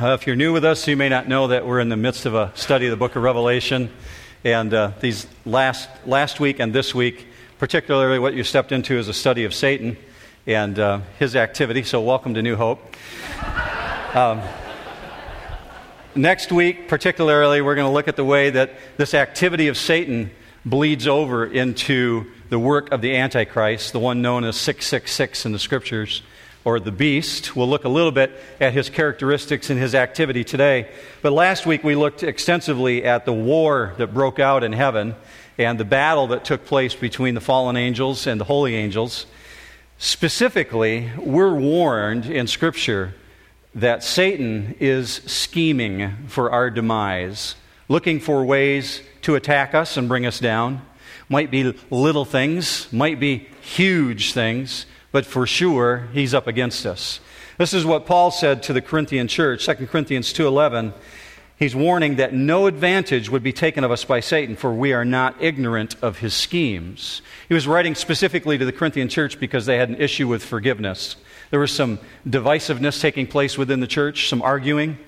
Uh, if you're new with us, you may not know that we're in the midst of a study of the book of Revelation. And uh, these last, last week and this week, particularly what you stepped into is a study of Satan and uh, his activity. So, welcome to New Hope. Um, next week, particularly, we're going to look at the way that this activity of Satan bleeds over into the work of the Antichrist, the one known as 666 in the scriptures or the beast. We'll look a little bit at his characteristics and his activity today. But last week we looked extensively at the war that broke out in heaven and the battle that took place between the fallen angels and the holy angels. Specifically, we're warned in Scripture that Satan is scheming for our demise, looking for ways to attack us and bring us down. Might be little things, might be huge things but for sure he's up against us. This is what Paul said to the Corinthian church, 2 Corinthians 2:11. He's warning that no advantage would be taken of us by Satan, for we are not ignorant of his schemes. He was writing specifically to the Corinthian church because they had an issue with forgiveness. There was some divisiveness taking place within the church, some arguing.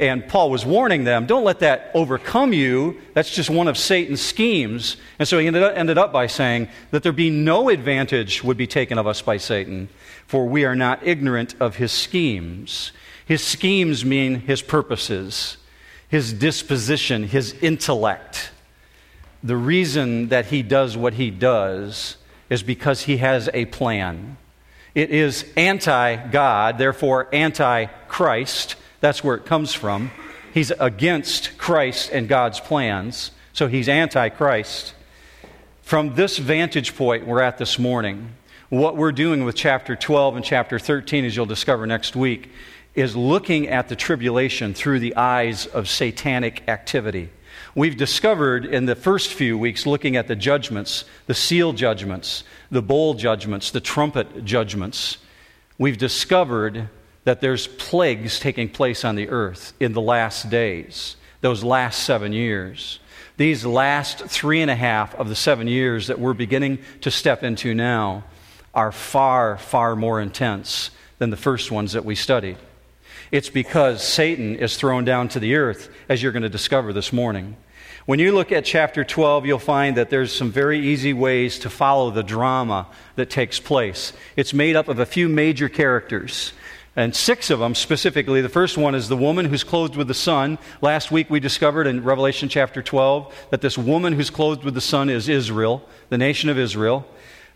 And Paul was warning them don't let that overcome you. That's just one of Satan's schemes. And so he ended up, ended up, by saying that there be no advantage would be taken of us by Satan, for we are not ignorant of his schemes. His schemes mean his purposes, his disposition, his intellect. The reason that he does what he does is because he has a plan. It is anti God, therefore anti Christ that's where it comes from. He's against Christ and God's plans, so he's anti Christ. From this vantage point we're at this morning, what we're doing with chapter 12 and chapter 13, as you'll discover next week, is looking at the tribulation through the eyes of satanic activity. We've discovered in the first few weeks, looking at the judgments, the seal judgments, the bowl judgments, the trumpet judgments, we've discovered that there's plagues taking place on the earth in the last days, those last seven years. These last three and a half of the seven years that we're beginning to step into now are far, far more intense than the first ones that we studied. It's because Satan is thrown down to the earth, as you're going to discover this morning. When you look at chapter 12, you'll find that there's some very easy ways to follow the drama that takes place. It's made up of a few major characters and six of them specifically. The first one is the woman who's clothed with the sun. Last week we discovered in Revelation chapter 12 that this woman who's clothed with the sun is Israel, the nation of Israel.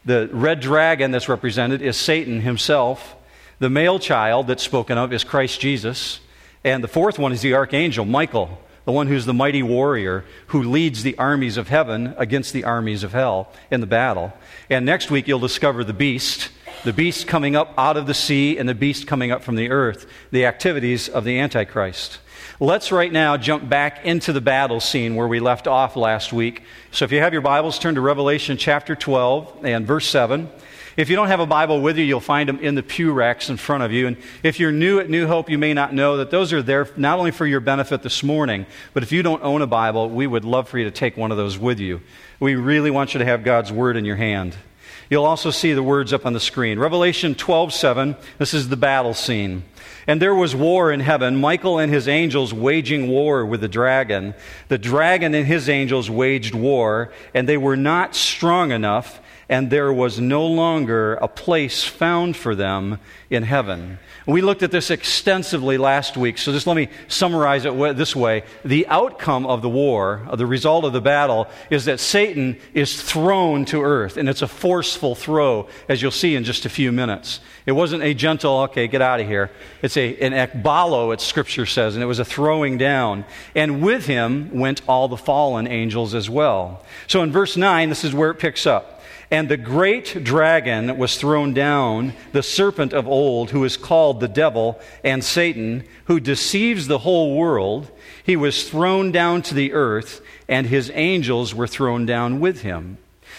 The red dragon that's represented is Satan himself. The male child that's spoken of is Christ Jesus. And the fourth one is the archangel, Michael, the one who's the mighty warrior who leads the armies of heaven against the armies of hell in the battle. And next week you'll discover the beast the beast coming up out of the sea and the beast coming up from the earth, the activities of the Antichrist. Let's right now jump back into the battle scene where we left off last week. So if you have your Bibles, turn to Revelation chapter 12 and verse 7. If you don't have a Bible with you, you'll find them in the pew racks in front of you. And if you're new at New Hope, you may not know that those are there not only for your benefit this morning, but if you don't own a Bible, we would love for you to take one of those with you. We really want you to have God's Word in your hand. You'll also see the words up on the screen. Revelation 12 7, this is the battle scene. And there was war in heaven, Michael and his angels waging war with the dragon. The dragon and his angels waged war, and they were not strong enough, and there was no longer a place found for them in heaven. We looked at this extensively last week, so just let me summarize it this way. The outcome of the war, the result of the battle, is that Satan is thrown to earth, and it's a forceful throw, as you'll see in just a few minutes. It wasn't a gentle, okay, get out of here. It's a, an ekbalo, as Scripture says, and it was a throwing down. And with him went all the fallen angels as well. So in verse 9, this is where it picks up. And the great dragon was thrown down, the serpent of old, who is called the devil and Satan, who deceives the whole world. He was thrown down to the earth, and his angels were thrown down with him.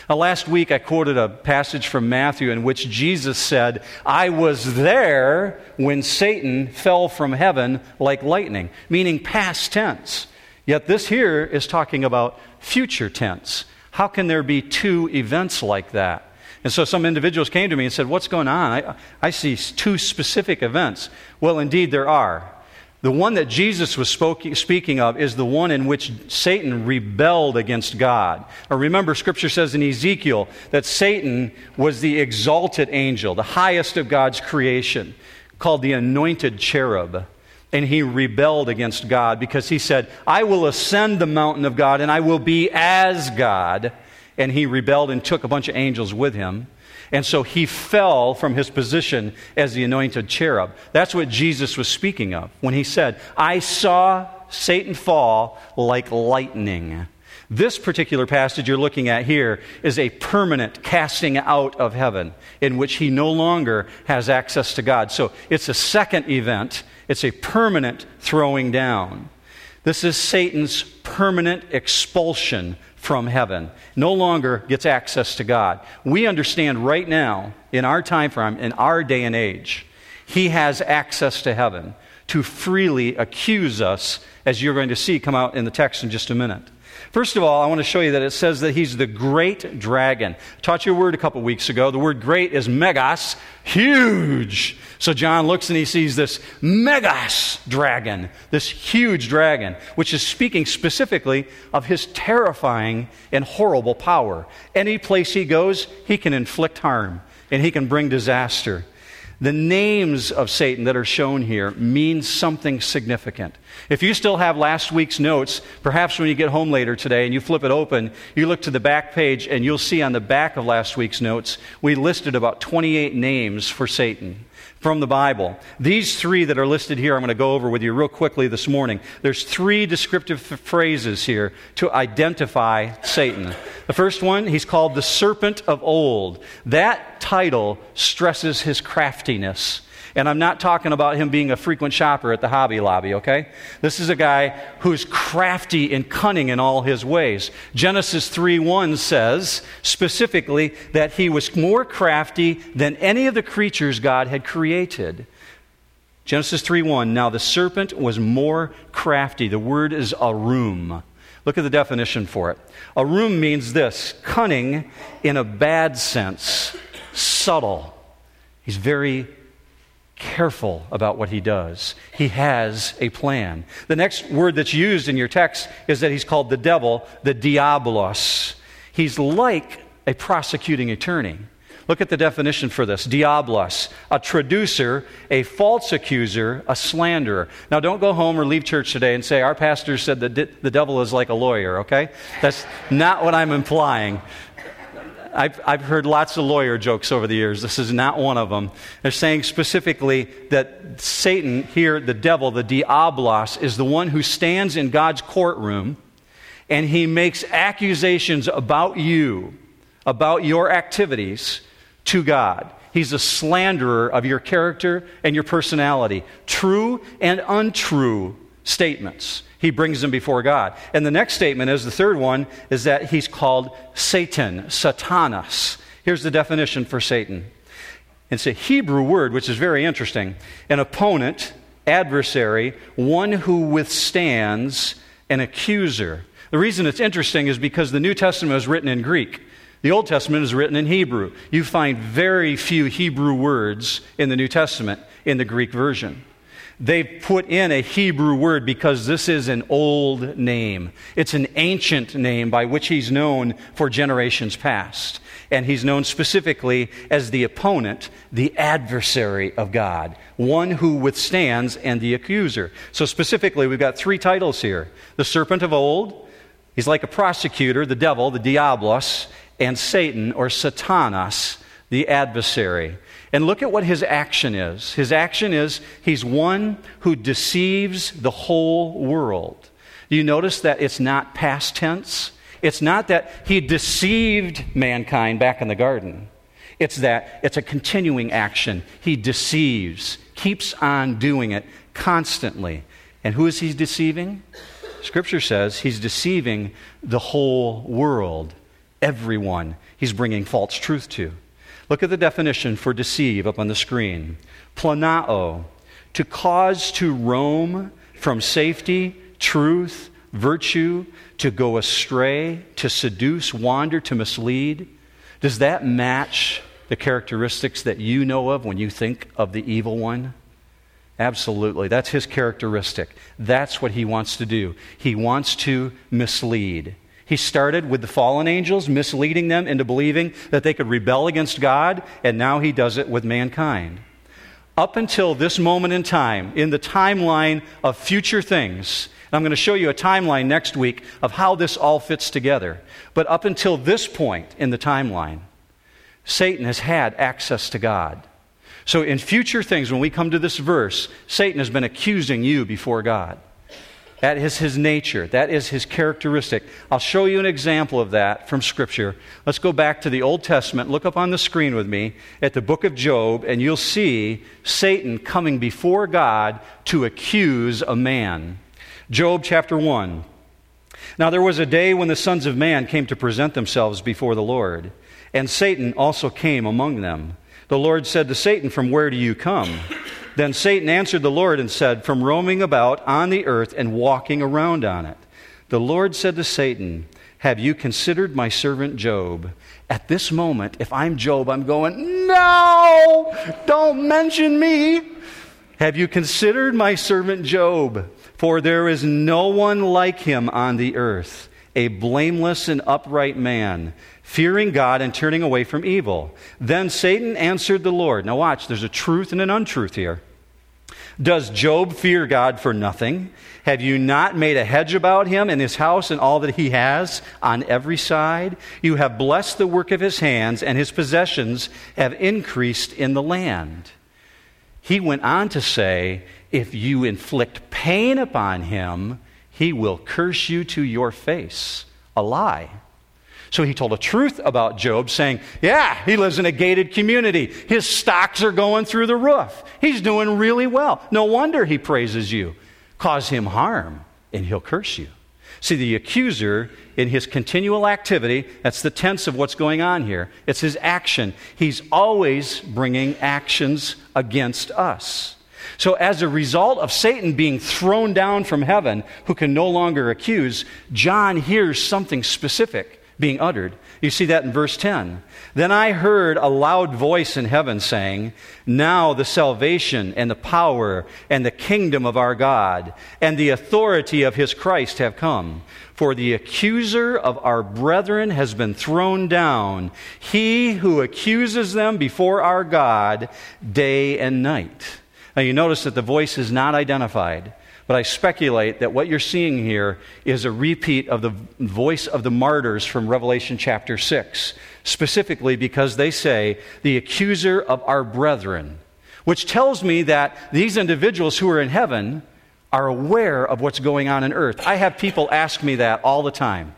Now, last week I quoted a passage from Matthew in which Jesus said, I was there when Satan fell from heaven like lightning, meaning past tense. Yet this here is talking about future tense. How can there be two events like that? And so some individuals came to me and said, What's going on? I, I see two specific events. Well, indeed, there are. The one that Jesus was spoke, speaking of is the one in which Satan rebelled against God. Or remember, Scripture says in Ezekiel that Satan was the exalted angel, the highest of God's creation, called the anointed cherub. And he rebelled against God because he said, I will ascend the mountain of God and I will be as God. And he rebelled and took a bunch of angels with him. And so he fell from his position as the anointed cherub. That's what Jesus was speaking of when he said, I saw Satan fall like lightning. This particular passage you're looking at here is a permanent casting out of heaven in which he no longer has access to God. So it's a second event, it's a permanent throwing down. This is Satan's permanent expulsion from heaven, no longer gets access to God. We understand right now, in our time frame, in our day and age, he has access to heaven to freely accuse us, as you're going to see come out in the text in just a minute. First of all, I want to show you that it says that he's the great dragon. I taught you a word a couple weeks ago. The word great is megas, huge. So John looks and he sees this megas dragon, this huge dragon, which is speaking specifically of his terrifying and horrible power. Any place he goes, he can inflict harm and he can bring disaster. The names of Satan that are shown here mean something significant. If you still have last week's notes, perhaps when you get home later today and you flip it open, you look to the back page and you'll see on the back of last week's notes, we listed about 28 names for Satan from the Bible. These three that are listed here, I'm going to go over with you real quickly this morning. There's three descriptive phrases here to identify Satan. The first one, he's called the serpent of old. That title stresses his craftiness. And I'm not talking about him being a frequent shopper at the Hobby Lobby, okay? This is a guy who's crafty and cunning in all his ways. Genesis 3:1 says specifically that he was more crafty than any of the creatures God had created. Genesis 3:1 Now the serpent was more crafty. The word is arum. Look at the definition for it. Arum means this cunning in a bad sense, subtle. He's very careful about what he does. He has a plan. The next word that's used in your text is that he's called the devil, the diabolos. He's like a prosecuting attorney. Look at the definition for this diablos, a traducer, a false accuser, a slanderer. Now, don't go home or leave church today and say, Our pastor said that the devil is like a lawyer, okay? That's not what I'm implying. I've, I've heard lots of lawyer jokes over the years. This is not one of them. They're saying specifically that Satan, here, the devil, the diablos, is the one who stands in God's courtroom and he makes accusations about you, about your activities to God. He's a slanderer of your character and your personality, true and untrue statements he brings them before God. And the next statement is the third one is that he's called Satan, Satanas. Here's the definition for Satan. It's a Hebrew word, which is very interesting an opponent, adversary, one who withstands, an accuser. The reason it's interesting is because the New Testament is written in Greek. The Old Testament is written in Hebrew. You find very few Hebrew words in the New Testament in the Greek version. They've put in a Hebrew word because this is an old name. It's an ancient name by which he's known for generations past. And he's known specifically as the opponent, the adversary of God, one who withstands, and the accuser. So, specifically, we've got three titles here the serpent of old, he's like a prosecutor, the devil, the diablos, and Satan, or Satanas, the adversary. And look at what his action is. His action is he's one who deceives the whole world. You notice that it's not past tense? It's not that he deceived mankind back in the garden. It's that it's a continuing action. He deceives, keeps on doing it constantly. And who is he deceiving? Scripture says he's deceiving the whole world, everyone he's bringing false truth to. Look at the definition for deceive up on the screen. Planao, to cause to roam from safety, truth, virtue, to go astray, to seduce, wander, to mislead. Does that match the characteristics that you know of when you think of the evil one? Absolutely. That's his characteristic. That's what he wants to do. He wants to mislead. He started with the fallen angels, misleading them into believing that they could rebel against God, and now he does it with mankind. Up until this moment in time, in the timeline of future things, I'm going to show you a timeline next week of how this all fits together. But up until this point in the timeline, Satan has had access to God. So, in future things, when we come to this verse, Satan has been accusing you before God. That is his nature. That is his characteristic. I'll show you an example of that from Scripture. Let's go back to the Old Testament. Look up on the screen with me at the book of Job, and you'll see Satan coming before God to accuse a man. Job chapter 1. Now there was a day when the sons of man came to present themselves before the Lord, and Satan also came among them. The Lord said to Satan, From where do you come? Then Satan answered the Lord and said, From roaming about on the earth and walking around on it. The Lord said to Satan, Have you considered my servant Job? At this moment, if I'm Job, I'm going, No, don't mention me. Have you considered my servant Job? For there is no one like him on the earth, a blameless and upright man, fearing God and turning away from evil. Then Satan answered the Lord. Now, watch, there's a truth and an untruth here. Does Job fear God for nothing? Have you not made a hedge about him and his house and all that he has on every side? You have blessed the work of his hands, and his possessions have increased in the land. He went on to say, if you inflict pain upon him, he will curse you to your face. A lie. So he told a truth about Job, saying, Yeah, he lives in a gated community. His stocks are going through the roof. He's doing really well. No wonder he praises you. Cause him harm, and he'll curse you. See, the accuser, in his continual activity, that's the tense of what's going on here, it's his action. He's always bringing actions against us. So, as a result of Satan being thrown down from heaven, who can no longer accuse, John hears something specific being uttered. You see that in verse 10. Then I heard a loud voice in heaven saying, Now the salvation and the power and the kingdom of our God and the authority of his Christ have come. For the accuser of our brethren has been thrown down, he who accuses them before our God day and night. Now, you notice that the voice is not identified, but I speculate that what you're seeing here is a repeat of the voice of the martyrs from Revelation chapter 6, specifically because they say, the accuser of our brethren, which tells me that these individuals who are in heaven are aware of what's going on in earth. I have people ask me that all the time.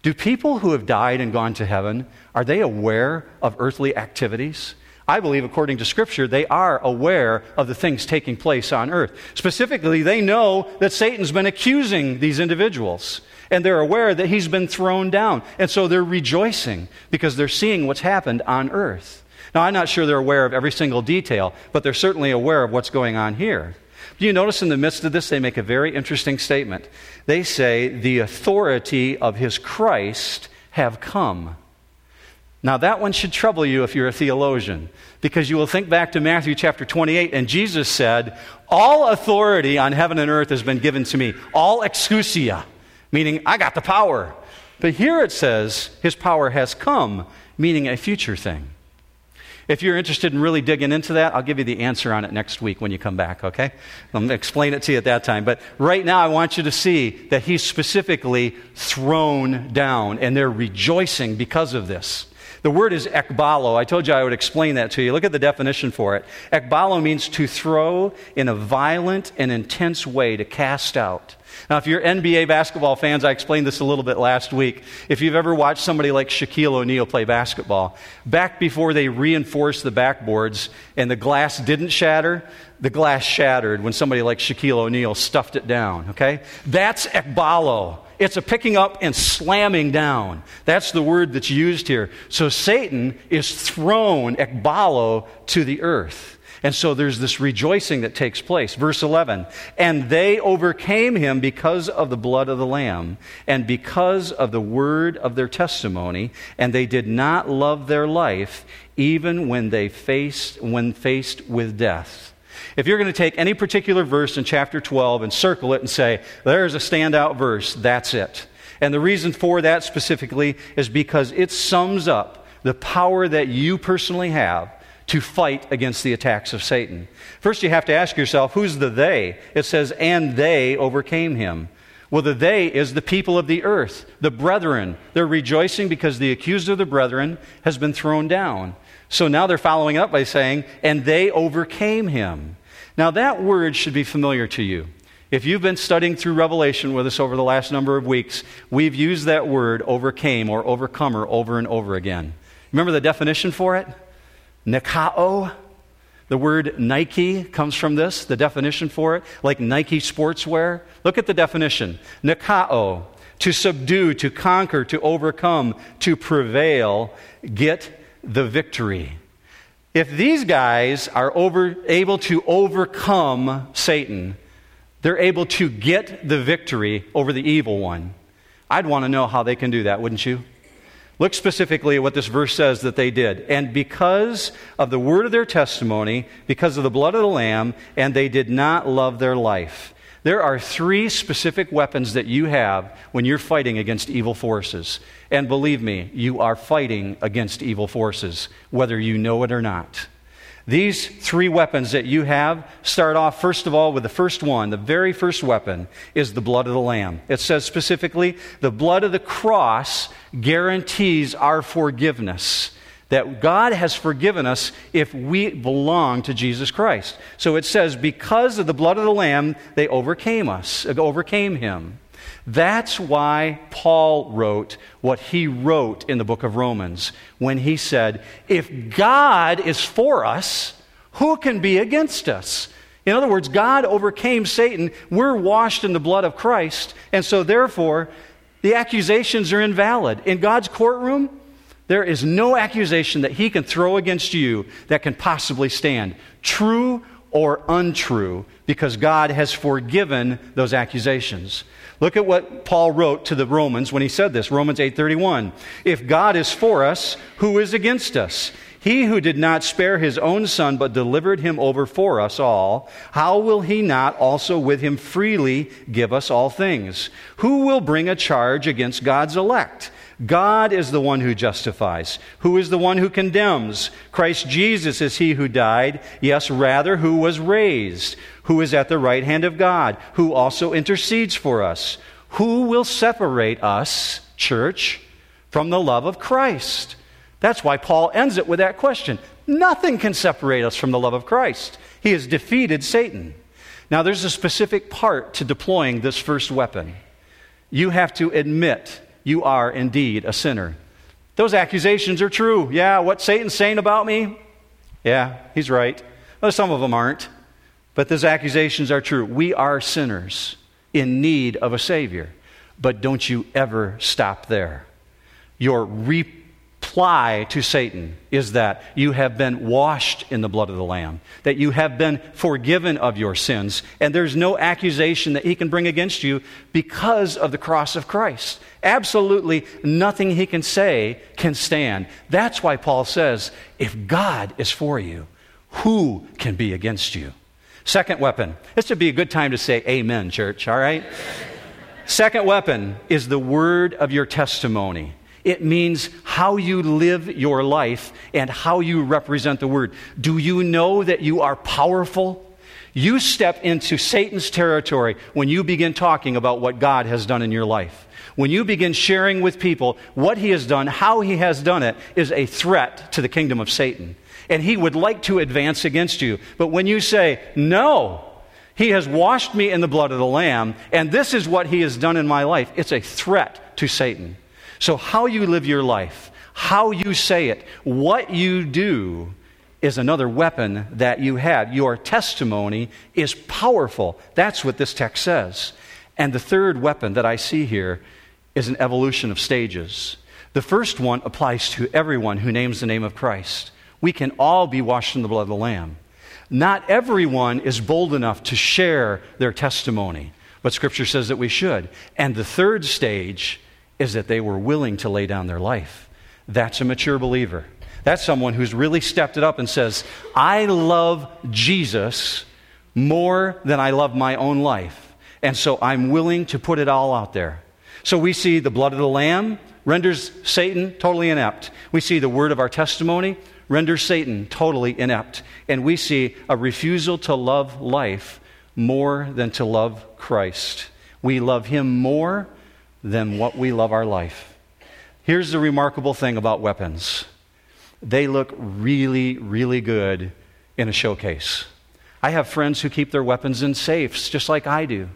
Do people who have died and gone to heaven, are they aware of earthly activities? I believe, according to Scripture, they are aware of the things taking place on earth. Specifically, they know that Satan's been accusing these individuals, and they're aware that he's been thrown down. And so they're rejoicing because they're seeing what's happened on earth. Now, I'm not sure they're aware of every single detail, but they're certainly aware of what's going on here. Do you notice in the midst of this, they make a very interesting statement? They say, The authority of his Christ have come. Now, that one should trouble you if you're a theologian, because you will think back to Matthew chapter 28, and Jesus said, All authority on heaven and earth has been given to me, all exousia, meaning I got the power. But here it says, His power has come, meaning a future thing. If you're interested in really digging into that, I'll give you the answer on it next week when you come back, okay? I'm going to explain it to you at that time. But right now, I want you to see that he's specifically thrown down, and they're rejoicing because of this. The word is ekbalo. I told you I would explain that to you. Look at the definition for it. Ekbalo means to throw in a violent and intense way, to cast out. Now, if you're NBA basketball fans, I explained this a little bit last week. If you've ever watched somebody like Shaquille O'Neal play basketball, back before they reinforced the backboards and the glass didn't shatter, the glass shattered when somebody like Shaquille O'Neal stuffed it down, okay? That's ekbalo. It's a picking up and slamming down. That's the word that's used here. So Satan is thrown, ekbalo, to the earth. And so there's this rejoicing that takes place. Verse 11. And they overcame him because of the blood of the Lamb and because of the word of their testimony, and they did not love their life even when they faced, when faced with death. If you're going to take any particular verse in chapter 12 and circle it and say, there's a standout verse, that's it. And the reason for that specifically is because it sums up the power that you personally have to fight against the attacks of Satan. First, you have to ask yourself, who's the they? It says, and they overcame him. Well, the they is the people of the earth, the brethren. They're rejoicing because the accuser of the brethren has been thrown down. So now they're following up by saying, and they overcame him. Now, that word should be familiar to you. If you've been studying through Revelation with us over the last number of weeks, we've used that word overcame or overcomer over and over again. Remember the definition for it? Nikao. The word Nike comes from this, the definition for it, like Nike sportswear. Look at the definition Nikao, to subdue, to conquer, to overcome, to prevail, get the victory. If these guys are over, able to overcome Satan, they're able to get the victory over the evil one. I'd want to know how they can do that, wouldn't you? Look specifically at what this verse says that they did. And because of the word of their testimony, because of the blood of the Lamb, and they did not love their life. There are three specific weapons that you have when you're fighting against evil forces. And believe me, you are fighting against evil forces, whether you know it or not. These three weapons that you have start off, first of all, with the first one. The very first weapon is the blood of the Lamb. It says specifically, the blood of the cross guarantees our forgiveness. That God has forgiven us if we belong to Jesus Christ. So it says, because of the blood of the Lamb, they overcame us, overcame him. That's why Paul wrote what he wrote in the book of Romans when he said, If God is for us, who can be against us? In other words, God overcame Satan. We're washed in the blood of Christ. And so, therefore, the accusations are invalid. In God's courtroom, there is no accusation that he can throw against you that can possibly stand, true or untrue, because God has forgiven those accusations. Look at what Paul wrote to the Romans when he said this, Romans 8:31. If God is for us, who is against us? He who did not spare his own son but delivered him over for us all, how will he not also with him freely give us all things? Who will bring a charge against God's elect? God is the one who justifies. Who is the one who condemns? Christ Jesus is he who died, yes, rather, who was raised, who is at the right hand of God, who also intercedes for us. Who will separate us, church, from the love of Christ? That's why Paul ends it with that question. Nothing can separate us from the love of Christ. He has defeated Satan. Now, there's a specific part to deploying this first weapon. You have to admit you are indeed a sinner. Those accusations are true. Yeah, what Satan's saying about me? Yeah, he's right. Well, some of them aren't. But those accusations are true. We are sinners in need of a Savior. But don't you ever stop there. Your re- reply to Satan is that you have been washed in the blood of the Lamb, that you have been forgiven of your sins, and there's no accusation that he can bring against you because of the cross of Christ. Absolutely nothing he can say can stand. That's why Paul says, if God is for you, who can be against you? Second weapon. This would be a good time to say amen, church, all right? Second weapon is the word of your testimony. It means how you live your life and how you represent the word. Do you know that you are powerful? You step into Satan's territory when you begin talking about what God has done in your life. When you begin sharing with people what he has done, how he has done it, is a threat to the kingdom of Satan. And he would like to advance against you. But when you say, No, he has washed me in the blood of the Lamb, and this is what he has done in my life, it's a threat to Satan. So, how you live your life, how you say it, what you do is another weapon that you have. Your testimony is powerful. That's what this text says. And the third weapon that I see here is an evolution of stages. The first one applies to everyone who names the name of Christ. We can all be washed in the blood of the Lamb. Not everyone is bold enough to share their testimony, but Scripture says that we should. And the third stage is that they were willing to lay down their life. That's a mature believer. That's someone who's really stepped it up and says, I love Jesus more than I love my own life. And so I'm willing to put it all out there. So we see the blood of the Lamb renders Satan totally inept. We see the word of our testimony renders Satan totally inept. And we see a refusal to love life more than to love Christ. We love him more than what we love our life. Here's the remarkable thing about weapons they look really, really good in a showcase. I have friends who keep their weapons in safes, just like I do.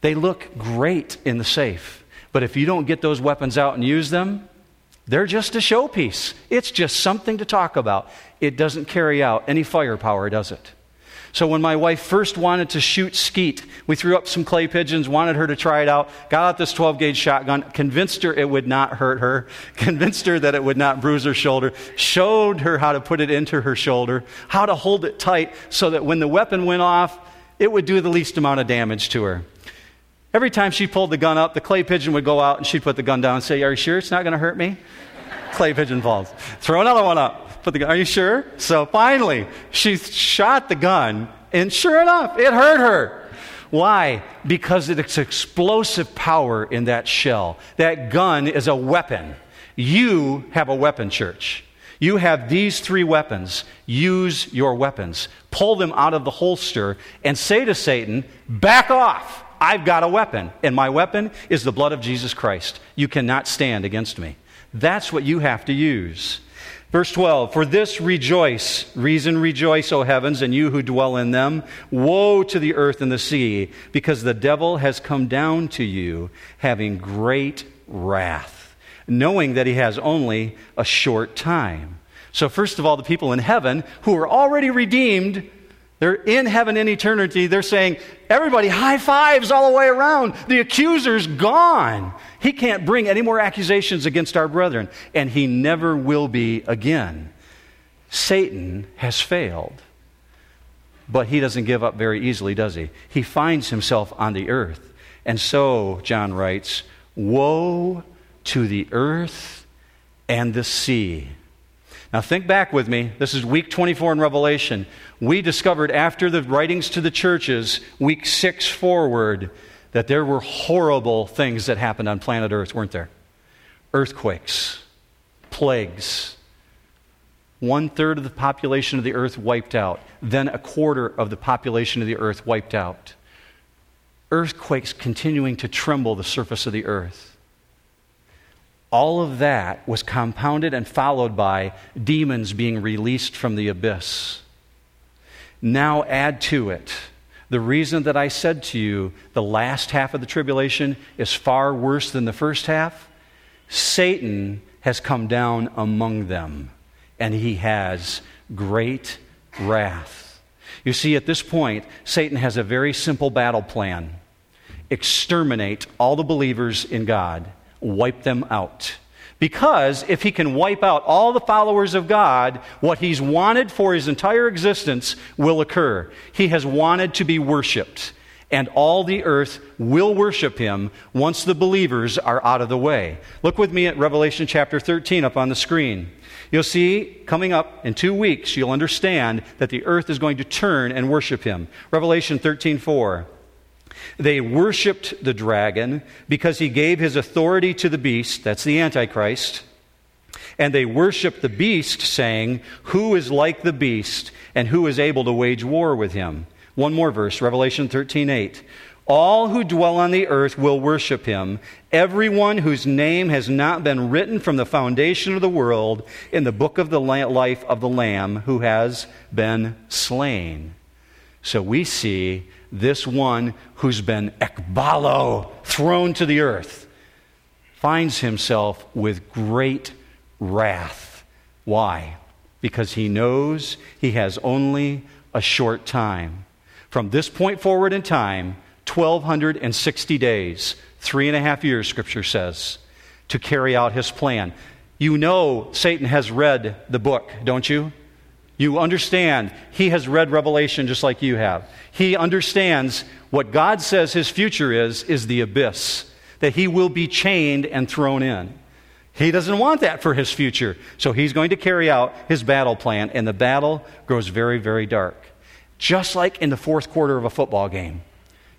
They look great in the safe, but if you don't get those weapons out and use them, they're just a showpiece. It's just something to talk about. It doesn't carry out any firepower, does it? So when my wife first wanted to shoot skeet, we threw up some clay pigeons, wanted her to try it out, got out this 12 gauge shotgun, convinced her it would not hurt her, convinced her that it would not bruise her shoulder, showed her how to put it into her shoulder, how to hold it tight so that when the weapon went off, it would do the least amount of damage to her. Every time she pulled the gun up, the clay pigeon would go out and she'd put the gun down and say, Are you sure it's not going to hurt me? clay pigeon falls. Throw another one up the gun. Are you sure? So finally, she shot the gun, and sure enough, it hurt her. Why? Because it's explosive power in that shell. That gun is a weapon. You have a weapon, church. You have these three weapons. Use your weapons. Pull them out of the holster and say to Satan, Back off. I've got a weapon, and my weapon is the blood of Jesus Christ. You cannot stand against me. That's what you have to use. Verse 12, for this rejoice, reason rejoice, O heavens, and you who dwell in them. Woe to the earth and the sea, because the devil has come down to you, having great wrath, knowing that he has only a short time. So, first of all, the people in heaven who are already redeemed they're in heaven in eternity. They're saying, everybody, high fives all the way around. The accuser's gone. He can't bring any more accusations against our brethren, and he never will be again. Satan has failed. But he doesn't give up very easily, does he? He finds himself on the earth. And so, John writes, Woe to the earth and the sea now, think back with me. This is week 24 in Revelation. We discovered after the writings to the churches, week 6 forward, that there were horrible things that happened on planet Earth, weren't there? Earthquakes, plagues. One third of the population of the earth wiped out, then a quarter of the population of the earth wiped out. Earthquakes continuing to tremble the surface of the earth. All of that was compounded and followed by demons being released from the abyss. Now add to it the reason that I said to you the last half of the tribulation is far worse than the first half. Satan has come down among them, and he has great wrath. You see, at this point, Satan has a very simple battle plan exterminate all the believers in God wipe them out. Because if he can wipe out all the followers of God, what he's wanted for his entire existence will occur. He has wanted to be worshiped, and all the earth will worship him once the believers are out of the way. Look with me at Revelation chapter 13 up on the screen. You'll see coming up in two weeks, you'll understand that the earth is going to turn and worship him. Revelation 13 4. They worshiped the dragon because he gave his authority to the beast, that's the Antichrist. And they worshiped the beast, saying, Who is like the beast, and who is able to wage war with him? One more verse, Revelation 13 8. All who dwell on the earth will worship him, everyone whose name has not been written from the foundation of the world in the book of the life of the Lamb who has been slain. So we see this one who's been ekbalo, thrown to the earth, finds himself with great wrath. Why? Because he knows he has only a short time. From this point forward in time, 1,260 days, three and a half years, Scripture says, to carry out his plan. You know Satan has read the book, don't you? You understand he has read Revelation just like you have. He understands what God says his future is, is the abyss, that he will be chained and thrown in. He doesn't want that for his future. So he's going to carry out his battle plan, and the battle grows very, very dark. Just like in the fourth quarter of a football game,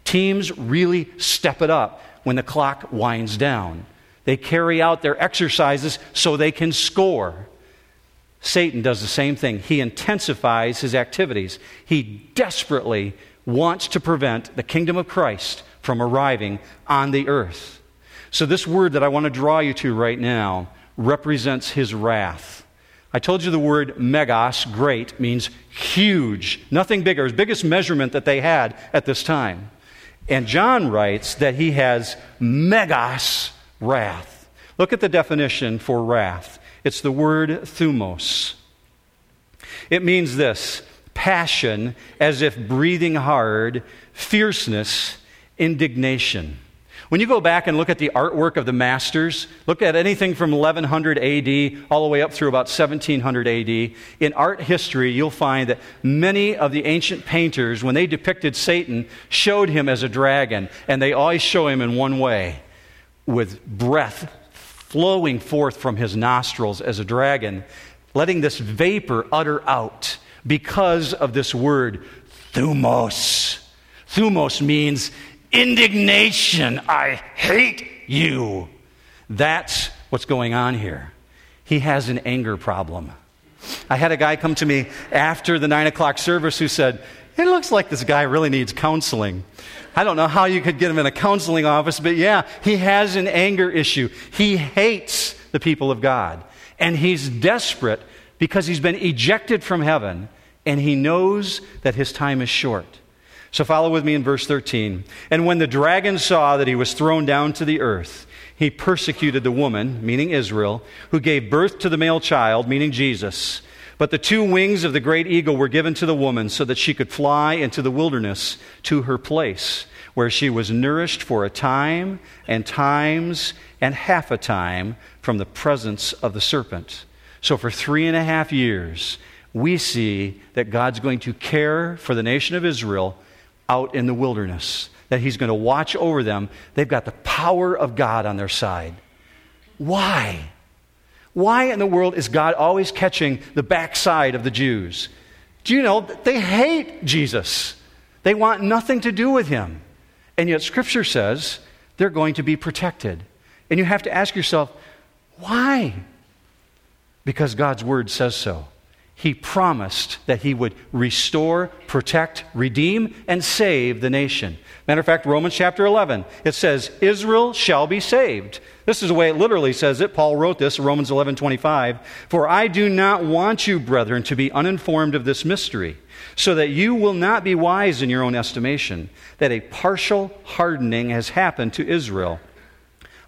teams really step it up when the clock winds down. They carry out their exercises so they can score. Satan does the same thing. He intensifies his activities. He desperately wants to prevent the kingdom of Christ from arriving on the earth. So, this word that I want to draw you to right now represents his wrath. I told you the word megas, great, means huge, nothing bigger, biggest measurement that they had at this time. And John writes that he has megas wrath. Look at the definition for wrath it's the word thumos. It means this passion, as if breathing hard, fierceness, indignation. When you go back and look at the artwork of the masters, look at anything from 1100 AD all the way up through about 1700 AD, in art history, you'll find that many of the ancient painters, when they depicted Satan, showed him as a dragon, and they always show him in one way with breath flowing forth from his nostrils as a dragon, letting this vapor utter out because of this word, thumos. Thumos means indignation. I hate you. That's what's going on here. He has an anger problem. I had a guy come to me after the nine o'clock service who said, It looks like this guy really needs counseling. I don't know how you could get him in a counseling office, but yeah, he has an anger issue. He hates the people of God. And he's desperate because he's been ejected from heaven and he knows that his time is short. So follow with me in verse 13. And when the dragon saw that he was thrown down to the earth, he persecuted the woman, meaning Israel, who gave birth to the male child, meaning Jesus. But the two wings of the great eagle were given to the woman so that she could fly into the wilderness to her place, where she was nourished for a time and times and half a time from the presence of the serpent. So for three and a half years, we see that God's going to care for the nation of Israel out in the wilderness, that He's going to watch over them. They've got the power of God on their side. Why? Why in the world is God always catching the backside of the Jews? Do you know they hate Jesus? They want nothing to do with him. And yet, Scripture says they're going to be protected. And you have to ask yourself, why? Because God's Word says so he promised that he would restore, protect, redeem, and save the nation. Matter of fact, Romans chapter 11, it says, Israel shall be saved. This is the way it literally says it. Paul wrote this, Romans 11 25. For I do not want you, brethren, to be uninformed of this mystery, so that you will not be wise in your own estimation, that a partial hardening has happened to Israel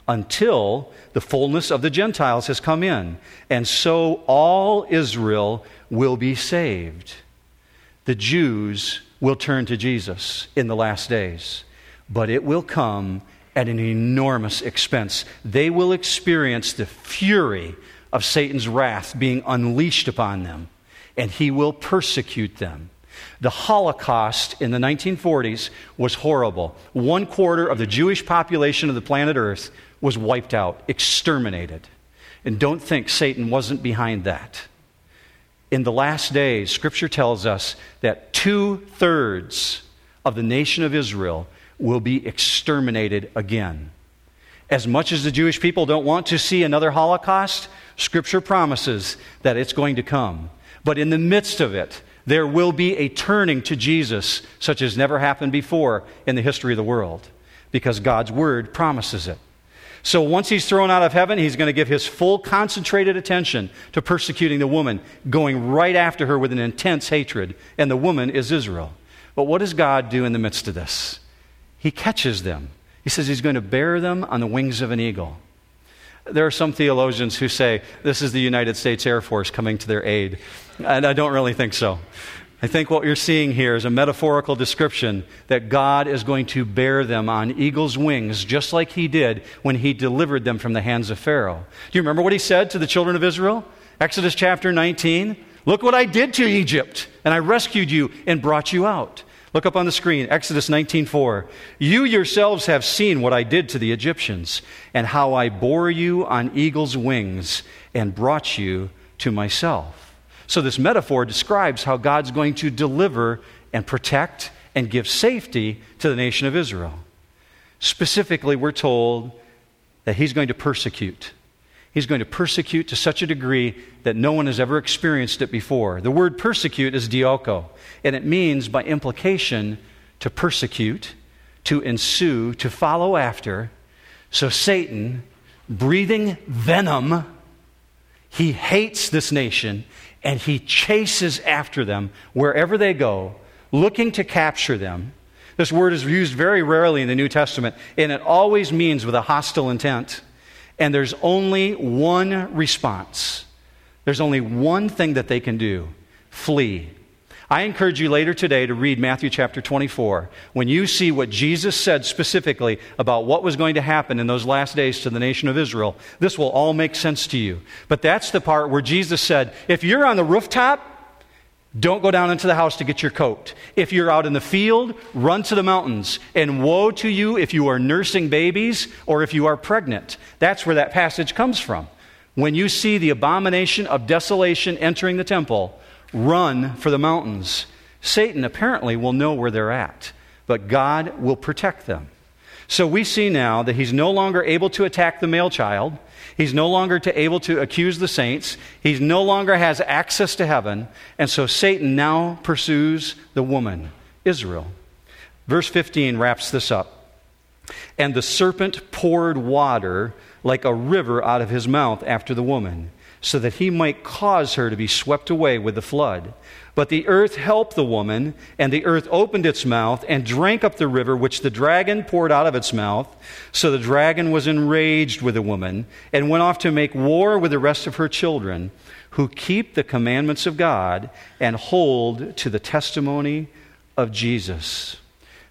until the fullness of the Gentiles has come in. And so all Israel will be saved. The Jews will turn to Jesus in the last days, but it will come at an enormous expense. They will experience the fury of Satan's wrath being unleashed upon them, and he will persecute them. The Holocaust in the 1940s was horrible. One quarter of the Jewish population of the planet Earth was wiped out, exterminated. And don't think Satan wasn't behind that. In the last days, Scripture tells us that two thirds of the nation of Israel will be exterminated again. As much as the Jewish people don't want to see another Holocaust, Scripture promises that it's going to come. But in the midst of it, there will be a turning to Jesus such as never happened before in the history of the world because God's Word promises it. So once he's thrown out of heaven, he's going to give his full concentrated attention to persecuting the woman, going right after her with an intense hatred. And the woman is Israel. But what does God do in the midst of this? He catches them. He says he's going to bear them on the wings of an eagle. There are some theologians who say this is the United States Air Force coming to their aid. And I don't really think so. I think what you're seeing here is a metaphorical description that God is going to bear them on eagle's wings, just like he did when he delivered them from the hands of Pharaoh. Do you remember what he said to the children of Israel? Exodus chapter 19. Look what I did to Egypt, and I rescued you and brought you out. Look up on the screen, Exodus 19:4. You yourselves have seen what I did to the Egyptians and how I bore you on eagle's wings and brought you to myself. So this metaphor describes how God's going to deliver and protect and give safety to the nation of Israel. Specifically, we're told that he's going to persecute. He's going to persecute to such a degree that no one has ever experienced it before. The word persecute is dioko, and it means, by implication, to persecute, to ensue, to follow after. So Satan, breathing venom, he hates this nation and he chases after them wherever they go, looking to capture them. This word is used very rarely in the New Testament, and it always means with a hostile intent. And there's only one response. There's only one thing that they can do flee. I encourage you later today to read Matthew chapter 24. When you see what Jesus said specifically about what was going to happen in those last days to the nation of Israel, this will all make sense to you. But that's the part where Jesus said, if you're on the rooftop, don't go down into the house to get your coat. If you're out in the field, run to the mountains. And woe to you if you are nursing babies or if you are pregnant. That's where that passage comes from. When you see the abomination of desolation entering the temple, run for the mountains. Satan apparently will know where they're at, but God will protect them. So we see now that he's no longer able to attack the male child. He's no longer to, able to accuse the saints. He no longer has access to heaven. And so Satan now pursues the woman, Israel. Verse 15 wraps this up. And the serpent poured water like a river out of his mouth after the woman, so that he might cause her to be swept away with the flood. But the earth helped the woman, and the earth opened its mouth and drank up the river which the dragon poured out of its mouth. So the dragon was enraged with the woman and went off to make war with the rest of her children, who keep the commandments of God and hold to the testimony of Jesus.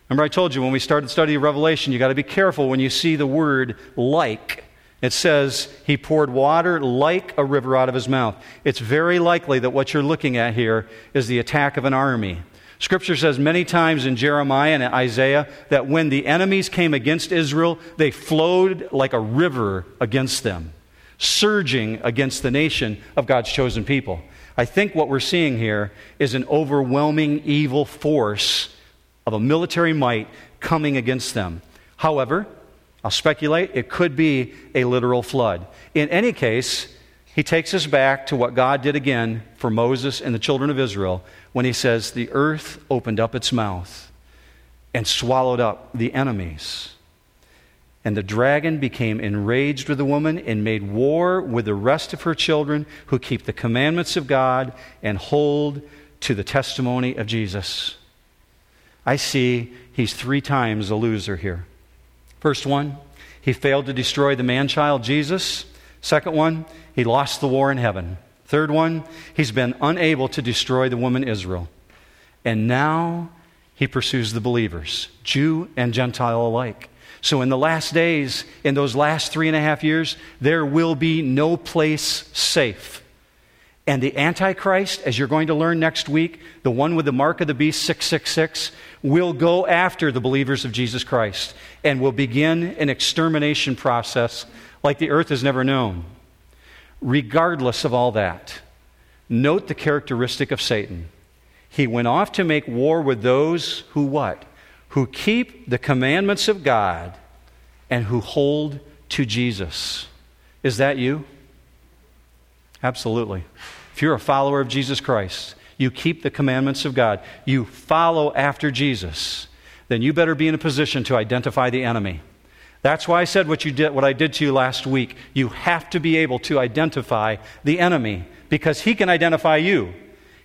Remember, I told you when we started studying Revelation, you got to be careful when you see the word like it says he poured water like a river out of his mouth. It's very likely that what you're looking at here is the attack of an army. Scripture says many times in Jeremiah and Isaiah that when the enemies came against Israel, they flowed like a river against them, surging against the nation of God's chosen people. I think what we're seeing here is an overwhelming evil force of a military might coming against them. However, I'll speculate, it could be a literal flood. In any case, he takes us back to what God did again for Moses and the children of Israel when he says, The earth opened up its mouth and swallowed up the enemies. And the dragon became enraged with the woman and made war with the rest of her children who keep the commandments of God and hold to the testimony of Jesus. I see he's three times a loser here. First one, he failed to destroy the man child Jesus. Second one, he lost the war in heaven. Third one, he's been unable to destroy the woman Israel. And now he pursues the believers, Jew and Gentile alike. So, in the last days, in those last three and a half years, there will be no place safe. And the Antichrist, as you're going to learn next week, the one with the mark of the beast 666, will go after the believers of Jesus Christ and will begin an extermination process like the earth has never known. Regardless of all that, note the characteristic of Satan. He went off to make war with those who what? Who keep the commandments of God and who hold to Jesus. Is that you? Absolutely. If you're a follower of Jesus Christ, you keep the commandments of God, you follow after Jesus, then you better be in a position to identify the enemy. That's why I said what, you did, what I did to you last week. You have to be able to identify the enemy because he can identify you.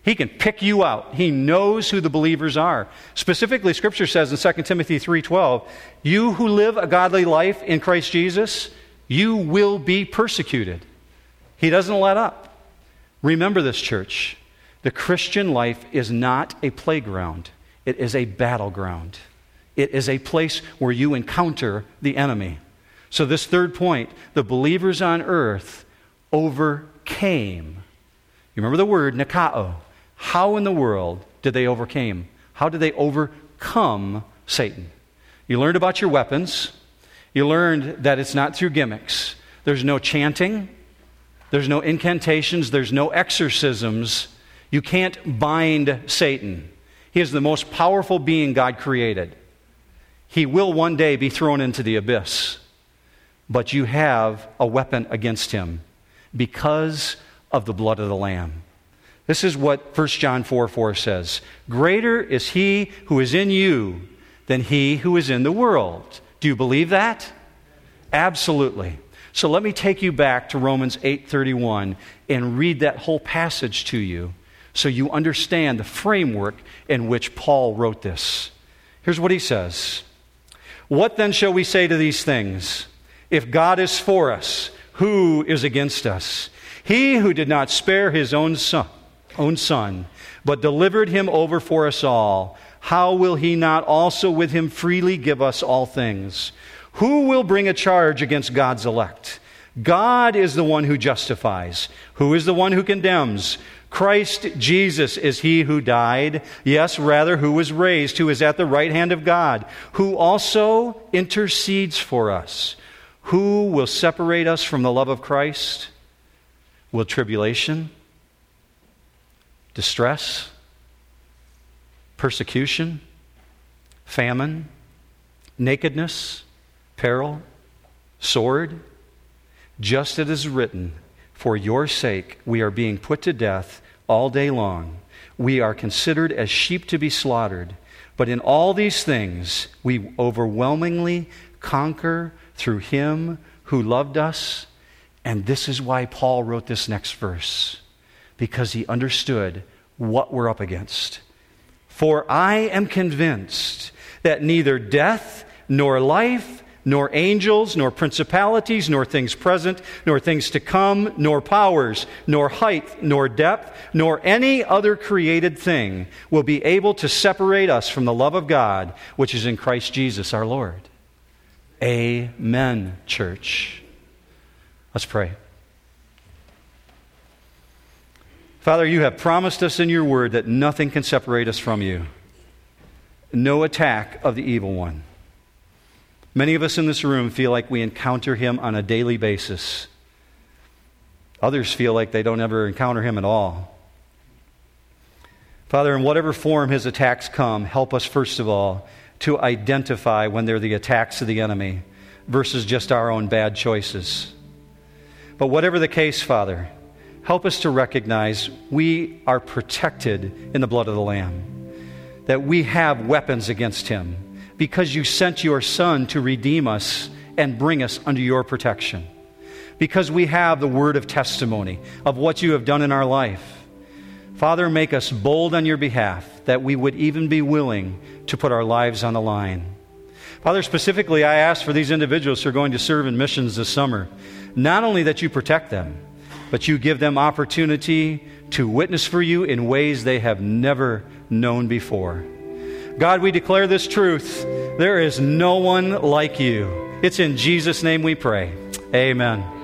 He can pick you out. He knows who the believers are. Specifically, Scripture says in 2 Timothy 3.12, you who live a godly life in Christ Jesus, you will be persecuted. He doesn't let up. Remember this, church. The Christian life is not a playground, it is a battleground. It is a place where you encounter the enemy. So, this third point the believers on earth overcame. You remember the word, nikao. How in the world did they overcame? How did they overcome Satan. You learned about your weapons. You learned that it's not through gimmicks. There's no chanting, there's no incantations, there's no exorcisms. You can't bind Satan. He is the most powerful being God created. He will one day be thrown into the abyss. But you have a weapon against him because of the blood of the Lamb. This is what 1 John 4 4 says Greater is he who is in you than he who is in the world. Do you believe that? Absolutely. So let me take you back to Romans 8:31 and read that whole passage to you so you understand the framework in which Paul wrote this. Here's what he says. What then shall we say to these things? If God is for us, who is against us? He who did not spare his own son, own son, but delivered him over for us all, how will he not also with him freely give us all things? Who will bring a charge against God's elect? God is the one who justifies. Who is the one who condemns? Christ Jesus is he who died, yes, rather, who was raised, who is at the right hand of God, who also intercedes for us. Who will separate us from the love of Christ? Will tribulation, distress, persecution, famine, nakedness, peril, sword? Just as it is written, For your sake we are being put to death all day long. We are considered as sheep to be slaughtered. But in all these things we overwhelmingly conquer through him who loved us. And this is why Paul wrote this next verse, because he understood what we're up against. For I am convinced that neither death nor life, nor angels, nor principalities, nor things present, nor things to come, nor powers, nor height, nor depth, nor any other created thing will be able to separate us from the love of God, which is in Christ Jesus our Lord. Amen, church. Let's pray. Father, you have promised us in your word that nothing can separate us from you. No attack of the evil one. Many of us in this room feel like we encounter him on a daily basis. Others feel like they don't ever encounter him at all. Father, in whatever form his attacks come, help us, first of all, to identify when they're the attacks of the enemy versus just our own bad choices. But whatever the case, Father, help us to recognize we are protected in the blood of the Lamb, that we have weapons against him because you sent your Son to redeem us and bring us under your protection. Because we have the word of testimony of what you have done in our life. Father, make us bold on your behalf that we would even be willing to put our lives on the line. Father, specifically, I ask for these individuals who are going to serve in missions this summer, not only that you protect them, but you give them opportunity to witness for you in ways they have never known before. God, we declare this truth. There is no one like you. It's in Jesus' name we pray. Amen.